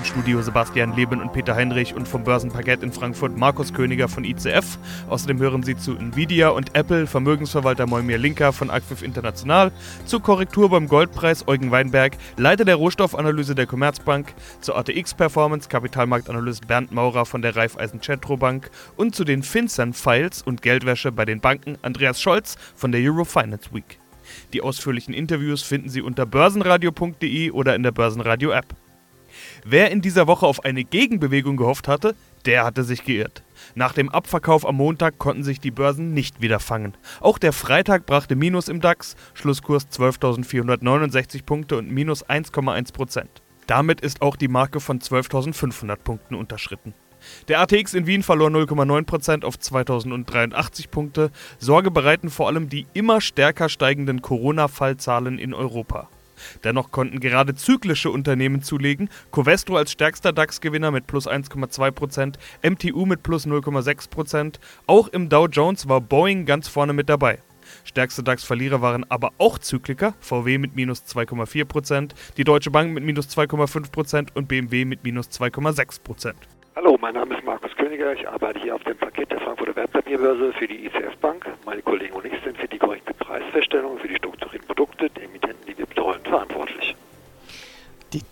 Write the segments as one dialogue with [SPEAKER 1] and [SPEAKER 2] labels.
[SPEAKER 1] Im Studio Sebastian Leben und Peter Heinrich und vom Börsenparkett in Frankfurt Markus Königer von ICF. Außerdem hören Sie zu Nvidia und Apple, Vermögensverwalter Moimir Linker von Acquif International, zur Korrektur beim Goldpreis Eugen Weinberg, Leiter der Rohstoffanalyse der Commerzbank, zur ATX Performance Kapitalmarktanalyst Bernd Maurer von der Raiffeisen Bank und zu den FinCEN Files und Geldwäsche bei den Banken Andreas Scholz von der Eurofinance Week. Die ausführlichen Interviews finden Sie unter börsenradio.de oder in der Börsenradio App. Wer in dieser Woche auf eine Gegenbewegung gehofft hatte, der hatte sich geirrt. Nach dem Abverkauf am Montag konnten sich die Börsen nicht wieder fangen. Auch der Freitag brachte Minus im DAX, Schlusskurs 12.469 Punkte und minus 1,1 Prozent. Damit ist auch die Marke von 12.500 Punkten unterschritten. Der ATX in Wien verlor 0,9% auf 2083 Punkte. Sorge bereiten vor allem die immer stärker steigenden Corona-Fallzahlen in Europa. Dennoch konnten gerade zyklische Unternehmen zulegen. Covestro als stärkster DAX-Gewinner mit plus 1,2%, MTU mit plus 0,6%. Auch im Dow Jones war Boeing ganz vorne mit dabei. Stärkste DAX-Verlierer waren aber auch Zykliker, VW mit minus 2,4%, die Deutsche Bank mit minus 2,5% und BMW mit minus 2,6%.
[SPEAKER 2] Hallo, mein Name ist Markus Königer. Ich arbeite hier auf dem Paket der Frankfurter Wertpapierbörse für die ICF Bank. Meine Kollegen und ich sind für die korrekte Preisfeststellung für die strukturierten Produkte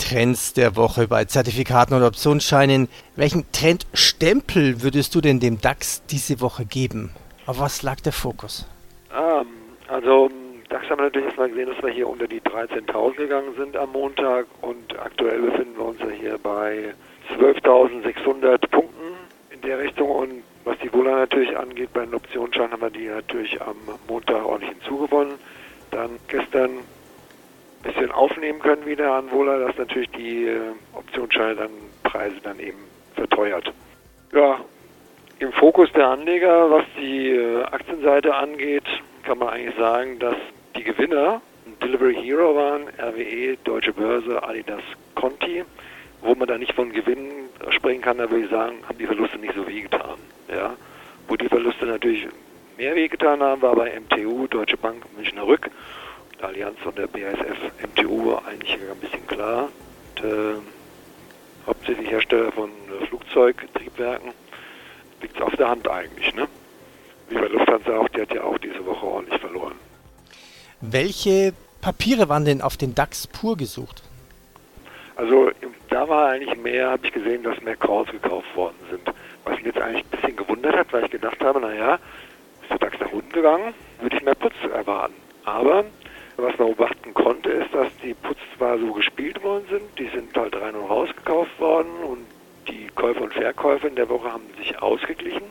[SPEAKER 3] Trends der Woche bei Zertifikaten und Optionsscheinen. Welchen Trendstempel würdest du denn dem DAX diese Woche geben? Auf was lag der Fokus?
[SPEAKER 2] Ähm, also DAX haben wir natürlich erstmal gesehen, dass wir hier unter die 13.000 gegangen sind am Montag und aktuell befinden wir uns ja hier bei 12.600 Punkten in der Richtung und was die Wohler natürlich angeht, bei den Optionsscheinen haben wir die natürlich am Montag ordentlich hinzugewonnen. Dann gestern ein bisschen aufnehmen können wieder an Wohler, dass natürlich die äh, Optionsscheine dann Preise dann eben verteuert. Ja, im Fokus der Anleger, was die äh, Aktienseite angeht, kann man eigentlich sagen, dass die Gewinner Delivery Hero waren, RWE, Deutsche Börse, Adidas, Conti wo man da nicht von Gewinnen sprechen kann, da würde ich sagen, haben die Verluste nicht so wehgetan. Ja? Wo die Verluste natürlich mehr wehgetan haben, war bei MTU, Deutsche Bank, Münchner Rück, Allianz und der BASF, MTU eigentlich ein bisschen klar. Und, äh, hauptsächlich Hersteller von äh, Flugzeugtriebwerken, liegt es auf der Hand eigentlich. Ne? Wie bei Lufthansa auch, die hat ja auch diese Woche ordentlich verloren.
[SPEAKER 3] Welche Papiere waren denn auf den DAX pur gesucht?
[SPEAKER 2] Also da war eigentlich mehr, habe ich gesehen, dass mehr Calls gekauft worden sind. Was mich jetzt eigentlich ein bisschen gewundert hat, weil ich gedacht habe, naja, ist der DAX nach unten gegangen, würde ich mehr Putz erwarten. Aber was man beobachten konnte, ist, dass die Putz zwar so gespielt worden sind, die sind halt rein und raus gekauft worden und die Käufer und Verkäufer in der Woche haben sich ausgeglichen.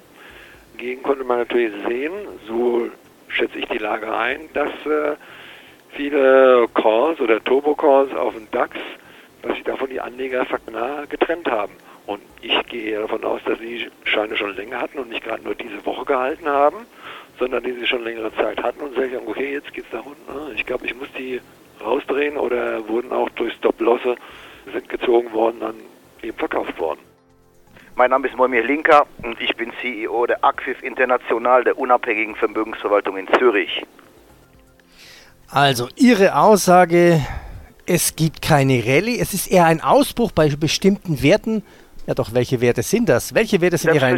[SPEAKER 2] Hingegen konnte man natürlich sehen, so schätze ich die Lage ein, dass äh, viele Calls oder Turbo-Calls auf dem DAX dass sich davon die Anleger getrennt haben. Und ich gehe davon aus, dass sie die Scheine schon länger hatten und nicht gerade nur diese Woche gehalten haben, sondern die sie schon längere Zeit hatten und sagen, okay, jetzt geht's da unten. Ne? Ich glaube, ich muss die rausdrehen oder wurden auch durch Stop-Losse, sind gezogen worden, dann eben verkauft worden.
[SPEAKER 4] Mein Name ist Moimir Linker und ich bin CEO der Acquif International, der unabhängigen Vermögensverwaltung in Zürich.
[SPEAKER 3] Also Ihre Aussage, es gibt keine Rallye, es ist eher ein Ausbruch bei bestimmten Werten. Ja doch, welche Werte sind das? Welche Werte sind Ihre...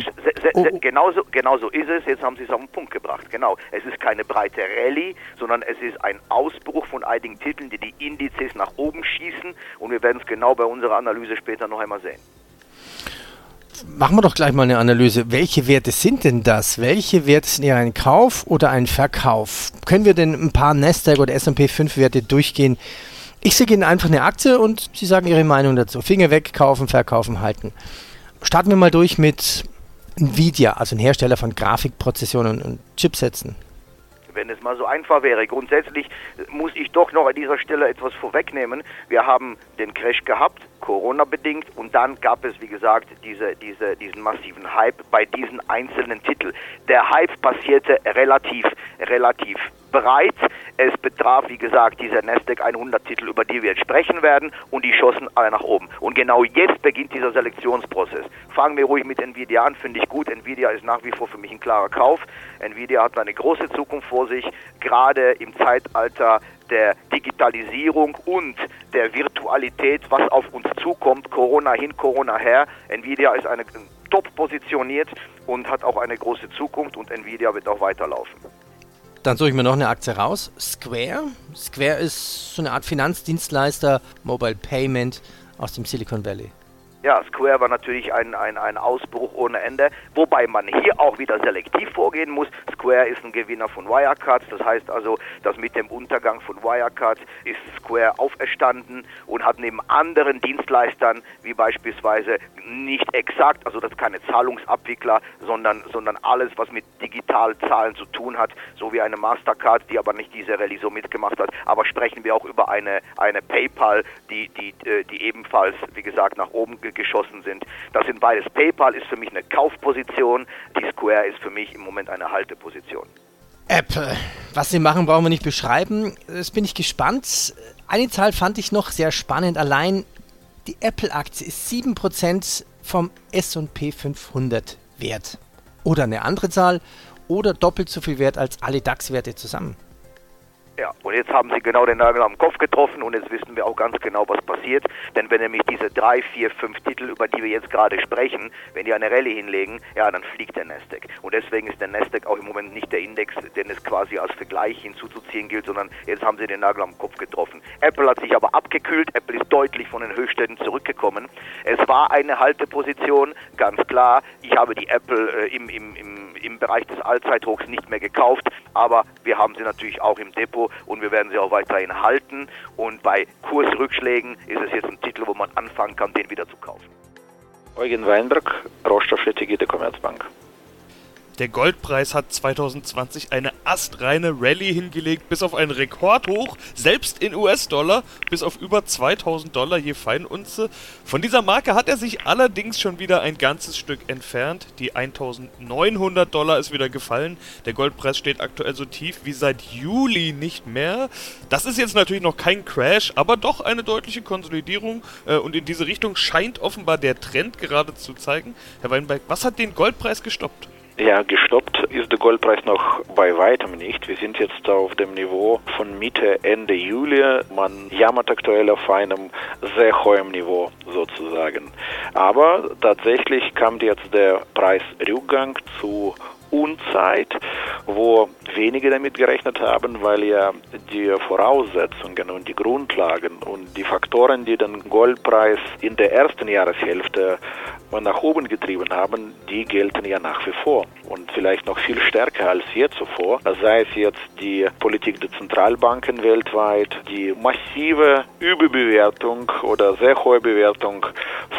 [SPEAKER 4] Oh. Genauso, genauso ist es, jetzt haben Sie es auf den Punkt gebracht. Genau, es ist keine breite Rallye, sondern es ist ein Ausbruch von einigen Titeln, die die Indizes nach oben schießen und wir werden es genau bei unserer Analyse später noch einmal sehen.
[SPEAKER 3] Machen wir doch gleich mal eine Analyse. Welche Werte sind denn das? Welche Werte sind eher ein Kauf oder ein Verkauf? Können wir denn ein paar Nasdaq oder S&P 5 Werte durchgehen, ich sage Ihnen einfach eine Aktie und Sie sagen Ihre Meinung dazu. Finger weg, kaufen, verkaufen, halten. Starten wir mal durch mit Nvidia, also ein Hersteller von Grafikprozessionen und Chipsätzen.
[SPEAKER 4] Wenn es mal so einfach wäre. Grundsätzlich muss ich doch noch an dieser Stelle etwas vorwegnehmen. Wir haben den Crash gehabt, Corona-bedingt, und dann gab es, wie gesagt, diese, diese, diesen massiven Hype bei diesen einzelnen Titeln. Der Hype passierte relativ, relativ breit. Es betraf, wie gesagt, diese Nasdaq 100 Titel, über die wir jetzt sprechen werden, und die schossen alle nach oben. Und genau jetzt beginnt dieser Selektionsprozess. Fangen wir ruhig mit Nvidia an, finde ich gut. Nvidia ist nach wie vor für mich ein klarer Kauf. Nvidia hat eine große Zukunft vor sich, gerade im Zeitalter der Digitalisierung und der Virtualität, was auf uns zukommt, Corona hin, Corona her. Nvidia ist eine top positioniert und hat auch eine große Zukunft und Nvidia wird auch weiterlaufen.
[SPEAKER 3] Dann suche ich mir noch eine Aktie raus. Square. Square ist so eine Art Finanzdienstleister, Mobile Payment aus dem Silicon Valley.
[SPEAKER 4] Ja, Square war natürlich ein, ein, ein Ausbruch ohne Ende, wobei man hier auch wieder selektiv vorgehen muss. Square ist ein Gewinner von Wirecard, das heißt also, dass mit dem Untergang von Wirecard ist Square auferstanden und hat neben anderen Dienstleistern, wie beispielsweise nicht exakt, also das keine Zahlungsabwickler, sondern, sondern alles, was mit Digitalzahlen zu tun hat, so wie eine Mastercard, die aber nicht diese Rallye so mitgemacht hat. Aber sprechen wir auch über eine, eine PayPal, die, die, äh, die ebenfalls, wie gesagt, nach oben geschossen sind. Das sind beides. PayPal ist für mich eine Kaufposition, die Square ist für mich im Moment eine Halteposition.
[SPEAKER 3] Apple. Was sie machen, brauchen wir nicht beschreiben. Jetzt bin ich gespannt. Eine Zahl fand ich noch sehr spannend. Allein die Apple-Aktie ist 7% vom SP 500 wert. Oder eine andere Zahl. Oder doppelt so viel wert als alle DAX-Werte zusammen.
[SPEAKER 4] Ja, und jetzt haben sie genau den Nagel am Kopf getroffen und jetzt wissen wir auch ganz genau, was passiert. Denn wenn nämlich diese drei, vier, fünf Titel, über die wir jetzt gerade sprechen, wenn die eine Rallye hinlegen, ja, dann fliegt der Nasdaq. Und deswegen ist der Nasdaq auch im Moment nicht der Index, den es quasi als Vergleich hinzuzuziehen gilt, sondern jetzt haben sie den Nagel am Kopf getroffen. Apple hat sich aber abgekühlt, Apple ist deutlich von den Höchstständen zurückgekommen. Es war eine Halteposition, ganz klar. Ich habe die Apple äh, im, im, im, im Bereich des Allzeithochs nicht mehr gekauft, aber wir haben sie natürlich auch im Depot und wir werden sie auch weiterhin halten. Und bei Kursrückschlägen ist es jetzt ein Titel, wo man anfangen kann, den wieder zu kaufen.
[SPEAKER 5] Eugen Weinberg, Rohstoffstrategie der Commerzbank.
[SPEAKER 1] Der Goldpreis hat 2020 eine astreine Rallye hingelegt, bis auf einen Rekordhoch, selbst in US-Dollar, bis auf über 2000 Dollar je Feinunze. Von dieser Marke hat er sich allerdings schon wieder ein ganzes Stück entfernt. Die 1900 Dollar ist wieder gefallen. Der Goldpreis steht aktuell so tief wie seit Juli nicht mehr. Das ist jetzt natürlich noch kein Crash, aber doch eine deutliche Konsolidierung äh, und in diese Richtung scheint offenbar der Trend gerade zu zeigen. Herr Weinberg, was hat den Goldpreis gestoppt?
[SPEAKER 5] Ja, gestoppt ist der Goldpreis noch bei weitem nicht. Wir sind jetzt auf dem Niveau von Mitte, Ende Juli. Man jammert aktuell auf einem sehr hohen Niveau sozusagen. Aber tatsächlich kam jetzt der Preisrückgang zu Unzeit, wo wenige damit gerechnet haben, weil ja die Voraussetzungen und die Grundlagen und die Faktoren, die den Goldpreis in der ersten Jahreshälfte nach oben getrieben haben, die gelten ja nach wie vor und vielleicht noch viel stärker als je zuvor. Sei es jetzt die Politik der Zentralbanken weltweit, die massive Überbewertung oder sehr hohe Bewertung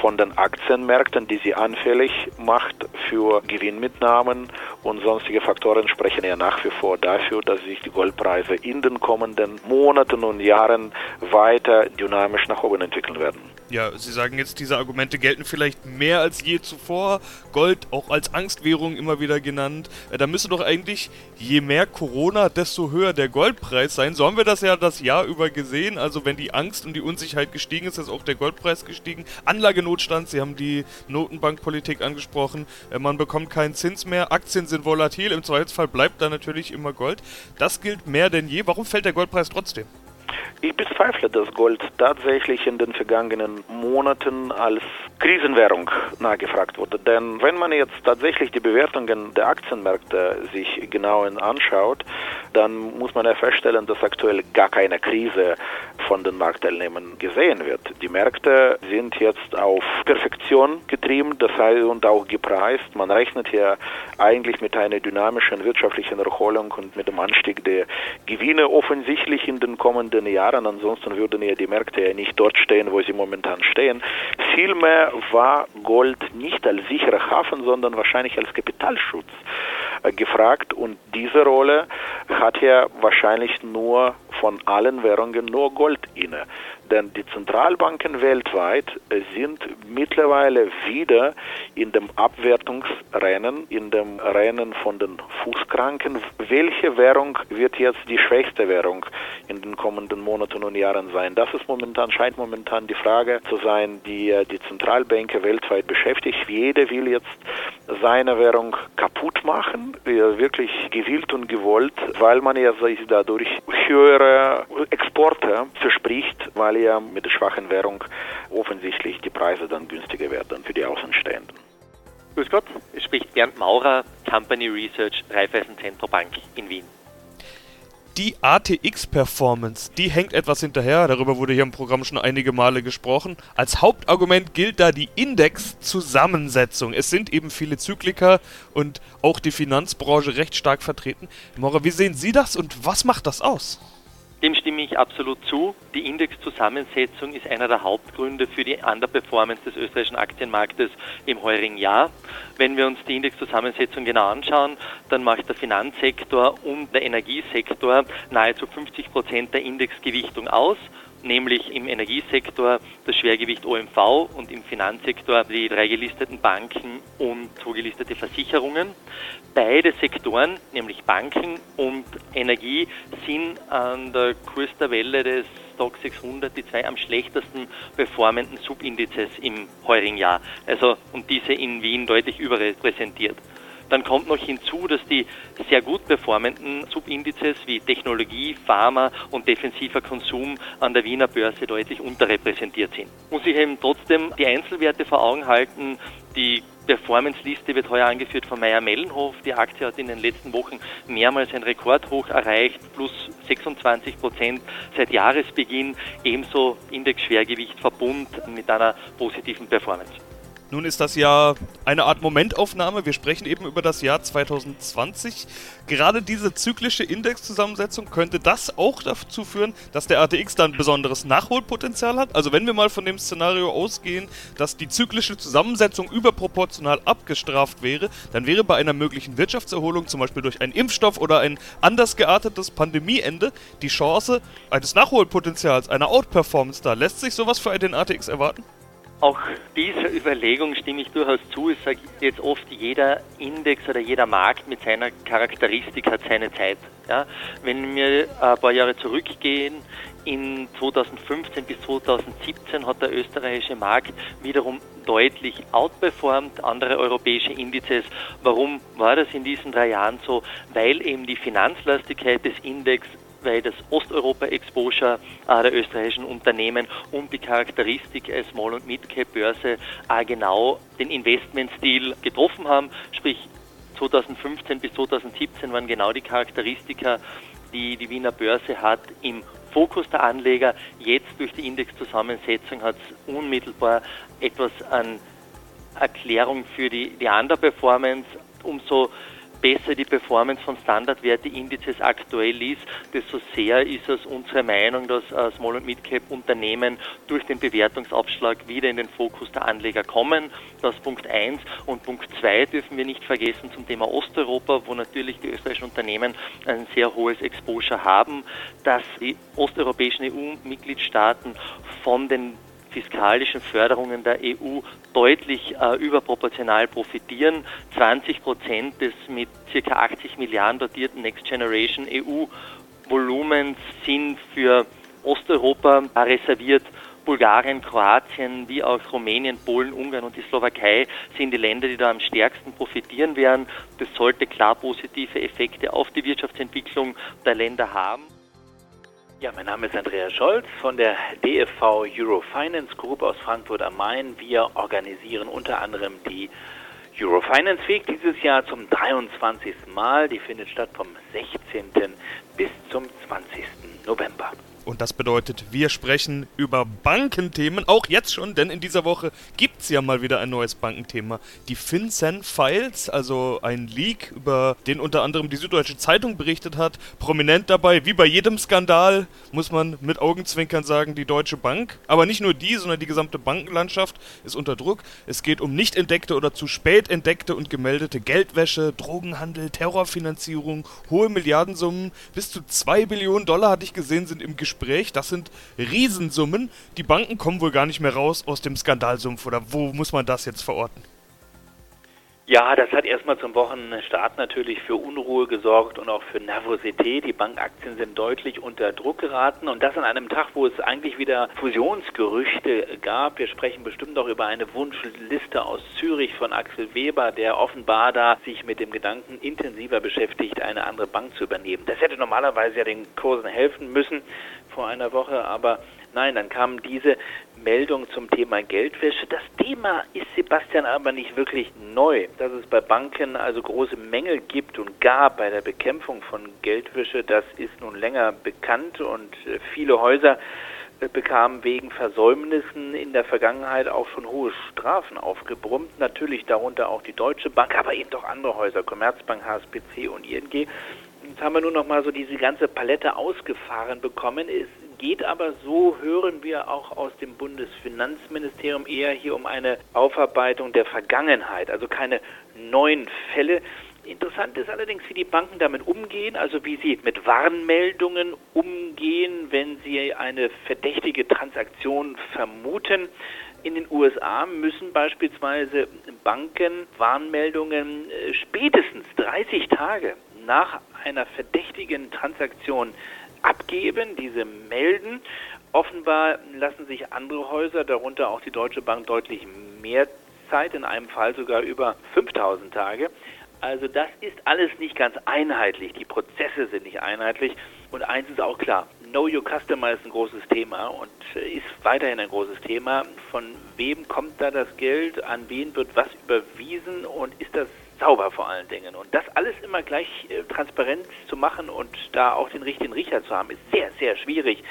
[SPEAKER 5] von den Aktienmärkten, die sie anfällig macht für Gewinnmitnahmen und sonstige Faktoren sprechen ja nach wie vor dafür, dass sich die Goldpreise in den kommenden Monaten und Jahren weiter dynamisch nach oben entwickeln werden.
[SPEAKER 1] Ja, Sie sagen jetzt, diese Argumente gelten vielleicht mehr als je zuvor. Gold auch als Angstwährung immer wieder genannt. Äh, da müsste doch eigentlich, je mehr Corona, desto höher der Goldpreis sein. So haben wir das ja das Jahr über gesehen. Also wenn die Angst und die Unsicherheit gestiegen ist, ist auch der Goldpreis gestiegen. Anlagenotstand, Sie haben die Notenbankpolitik angesprochen. Äh, man bekommt keinen Zins mehr. Aktien sind volatil. Im Zweifelsfall bleibt da natürlich immer Gold. Das gilt mehr denn je. Warum fällt der Goldpreis trotzdem?
[SPEAKER 5] Ich bezweifle, dass Gold tatsächlich in den vergangenen Monaten als Krisenwährung nachgefragt wurde. Denn wenn man jetzt tatsächlich die Bewertungen der Aktienmärkte sich genau anschaut, dann muss man ja feststellen, dass aktuell gar keine Krise von den Marktteilnehmern gesehen wird. Die Märkte sind jetzt auf Perfektion getrieben, das heißt und auch gepreist. Man rechnet hier eigentlich mit einer dynamischen wirtschaftlichen Erholung und mit dem Anstieg der Gewinne offensichtlich in den kommenden Jahren. Ansonsten würden ja die Märkte ja nicht dort stehen, wo sie momentan stehen. Vielmehr war Gold nicht als sicherer Hafen, sondern wahrscheinlich als Kapitalschutz äh, gefragt und diese Rolle hat ja wahrscheinlich nur von allen Währungen nur Gold inne. Denn die Zentralbanken weltweit sind mittlerweile wieder in dem Abwertungsrennen, in dem Rennen von den Fußkranken. Welche Währung wird jetzt die schwächste Währung in den kommenden Monaten und Jahren sein? Das ist momentan, scheint momentan die Frage zu sein, die die Zentralbanken weltweit beschäftigt. Jeder will jetzt seine Währung kaputt machen, wirklich gewillt und gewollt, weil man ja sich dadurch höhere Exporte verspricht, weil ja mit der schwachen Währung offensichtlich die Preise dann günstiger werden für die Außenstehenden.
[SPEAKER 6] Grüß Gott, es spricht Bernd Maurer, Company Research, Raiffeisen Zentrobank in Wien
[SPEAKER 1] die ATX-Performance, die hängt etwas hinterher, darüber wurde hier im Programm schon einige Male gesprochen. Als Hauptargument gilt da die Index-Zusammensetzung. Es sind eben viele Zykliker und auch die Finanzbranche recht stark vertreten. Mora, wie sehen Sie das und was macht das aus?
[SPEAKER 6] Dem stimme ich absolut zu. Die Indexzusammensetzung ist einer der Hauptgründe für die Underperformance des österreichischen Aktienmarktes im heurigen Jahr. Wenn wir uns die Indexzusammensetzung genau anschauen, dann macht der Finanzsektor und der Energiesektor nahezu 50 Prozent der Indexgewichtung aus nämlich im Energiesektor das Schwergewicht OMV und im Finanzsektor die drei gelisteten Banken und zwei gelistete Versicherungen. Beide Sektoren, nämlich Banken und Energie, sind an der Kurstabelle des Stock 600 die zwei am schlechtesten performenden Subindizes im heurigen Jahr. Also und diese in Wien deutlich überrepräsentiert. Dann kommt noch hinzu, dass die sehr gut performenden Subindizes wie Technologie, Pharma und defensiver Konsum an der Wiener Börse deutlich unterrepräsentiert sind. Muss ich eben trotzdem die Einzelwerte vor Augen halten. Die Performance-Liste wird heuer angeführt von Meyer Mellenhof. Die Aktie hat in den letzten Wochen mehrmals ein Rekordhoch erreicht, plus 26 Prozent seit Jahresbeginn. Ebenso Index-Schwergewicht Verbund mit einer positiven Performance.
[SPEAKER 1] Nun ist das ja eine Art Momentaufnahme. Wir sprechen eben über das Jahr 2020. Gerade diese zyklische Indexzusammensetzung könnte das auch dazu führen, dass der ATX dann besonderes Nachholpotenzial hat. Also wenn wir mal von dem Szenario ausgehen, dass die zyklische Zusammensetzung überproportional abgestraft wäre, dann wäre bei einer möglichen Wirtschaftserholung, zum Beispiel durch einen Impfstoff oder ein anders geartetes Pandemieende, die Chance eines Nachholpotenzials, einer Outperformance da. Lässt sich sowas für den ATX erwarten?
[SPEAKER 6] Auch dieser Überlegung stimme ich durchaus zu. Ich sage jetzt oft, jeder Index oder jeder Markt mit seiner Charakteristik hat seine Zeit. Ja? Wenn wir ein paar Jahre zurückgehen, in 2015 bis 2017 hat der österreichische Markt wiederum deutlich outperformt andere europäische Indizes. Warum war das in diesen drei Jahren so? Weil eben die Finanzlastigkeit des Index weil das Osteuropa-Exposure äh, der österreichischen Unternehmen und die Charakteristik als Small- und Mid-Cap-Börse äh, genau den Investmentstil getroffen haben. Sprich, 2015 bis 2017 waren genau die Charakteristika, die die Wiener Börse hat, im Fokus der Anleger. Jetzt durch die Indexzusammensetzung hat es unmittelbar etwas an Erklärung für die, die Underperformance. Umso besser die Performance von Standardwerte-Indizes aktuell ist, desto sehr ist es unsere Meinung, dass äh, Small- und Mid-Cap-Unternehmen durch den Bewertungsabschlag wieder in den Fokus der Anleger kommen. Das Punkt 1. Und Punkt 2 dürfen wir nicht vergessen zum Thema Osteuropa, wo natürlich die österreichischen Unternehmen ein sehr hohes Exposure haben, dass die osteuropäischen EU-Mitgliedstaaten von den fiskalischen Förderungen der EU deutlich äh, überproportional profitieren. 20 Prozent des mit ca. 80 Milliarden dotierten Next Generation EU-Volumens sind für Osteuropa reserviert. Bulgarien, Kroatien, wie auch Rumänien, Polen, Ungarn und die Slowakei sind die Länder, die da am stärksten profitieren werden. Das sollte klar positive Effekte auf die Wirtschaftsentwicklung der Länder haben.
[SPEAKER 7] Ja, mein Name ist Andreas Scholz von der DFV Eurofinance Group aus Frankfurt am Main. Wir organisieren unter anderem die Eurofinance Week dieses Jahr zum 23. Mal. Die findet statt vom 16. bis zum 20. November.
[SPEAKER 1] Und das bedeutet, wir sprechen über Bankenthemen, auch jetzt schon, denn in dieser Woche gibt es ja mal wieder ein neues Bankenthema. Die FinCEN Files, also ein Leak, über den unter anderem die Süddeutsche Zeitung berichtet hat. Prominent dabei, wie bei jedem Skandal, muss man mit Augenzwinkern sagen, die Deutsche Bank. Aber nicht nur die, sondern die gesamte Bankenlandschaft ist unter Druck. Es geht um nicht entdeckte oder zu spät entdeckte und gemeldete Geldwäsche, Drogenhandel, Terrorfinanzierung, hohe Milliardensummen. Bis zu 2 Billionen Dollar, hatte ich gesehen, sind im Gespräch Gespräch. Das sind Riesensummen. Die Banken kommen wohl gar nicht mehr raus aus dem Skandalsumpf. Oder wo muss man das jetzt verorten?
[SPEAKER 7] Ja, das hat erstmal zum Wochenstart natürlich für Unruhe gesorgt und auch für Nervosität. Die Bankaktien sind deutlich unter Druck geraten und das an einem Tag, wo es eigentlich wieder Fusionsgerüchte gab. Wir sprechen bestimmt auch über eine Wunschliste aus Zürich von Axel Weber, der offenbar da sich mit dem Gedanken intensiver beschäftigt, eine andere Bank zu übernehmen. Das hätte normalerweise ja den Kursen helfen müssen vor einer Woche, aber Nein, dann kam diese Meldung zum Thema Geldwäsche. Das Thema ist, Sebastian, aber nicht wirklich neu. Dass es bei Banken also große Mängel gibt und gab bei der Bekämpfung von Geldwäsche, das ist nun länger bekannt und äh, viele Häuser äh, bekamen wegen Versäumnissen in der Vergangenheit auch schon hohe Strafen aufgebrummt. Natürlich darunter auch die Deutsche Bank, aber eben doch andere Häuser, Commerzbank, HSBC und ING. Jetzt haben wir nur noch mal so diese ganze Palette ausgefahren bekommen. Es geht aber so, hören wir auch aus dem Bundesfinanzministerium eher hier um eine Aufarbeitung der Vergangenheit, also keine neuen Fälle. Interessant ist allerdings, wie die Banken damit umgehen, also wie sie mit Warnmeldungen umgehen, wenn sie eine verdächtige Transaktion vermuten. In den USA müssen beispielsweise Banken Warnmeldungen äh, spätestens 30 Tage nach einer verdächtigen Transaktion abgeben, diese melden. Offenbar lassen sich andere Häuser, darunter auch die Deutsche Bank, deutlich mehr Zeit, in einem Fall sogar über 5000 Tage. Also das ist alles nicht ganz einheitlich. Die Prozesse sind nicht einheitlich. Und eins ist auch klar, Know Your Customer ist ein großes Thema und ist weiterhin ein großes Thema. Von wem kommt da das Geld? An wen wird was überwiesen? Und ist das sauber vor allen Dingen. Und das alles immer gleich äh, transparent zu machen und da auch den richtigen Riecher zu haben, ist sehr, sehr schwierig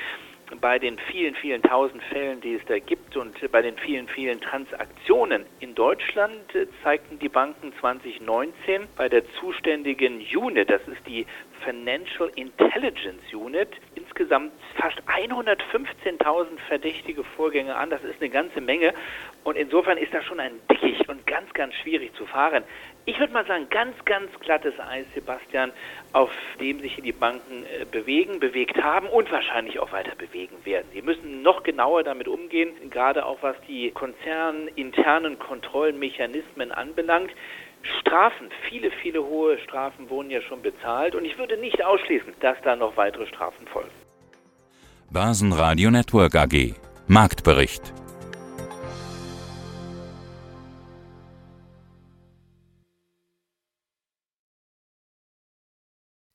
[SPEAKER 7] bei den vielen, vielen tausend Fällen, die es da gibt und bei den vielen, vielen Transaktionen in Deutschland äh, zeigten die Banken 2019 bei der zuständigen Unit, das ist die Financial Intelligence Unit, insgesamt fast 115.000 verdächtige Vorgänge an. Das ist eine ganze Menge und insofern ist das schon ein Dickicht und ganz, ganz schwierig zu fahren. Ich würde mal sagen, ganz, ganz glattes Eis, Sebastian, auf dem sich die Banken äh, bewegen, bewegt haben und wahrscheinlich auch weiter bewegen werden. Sie müssen noch genauer damit umgehen, gerade auch was die konzerninternen Kontrollmechanismen anbelangt. Strafen, viele, viele hohe Strafen wurden ja schon bezahlt und ich würde nicht ausschließen, dass da noch weitere Strafen folgen.
[SPEAKER 8] Börsenradio Network AG Marktbericht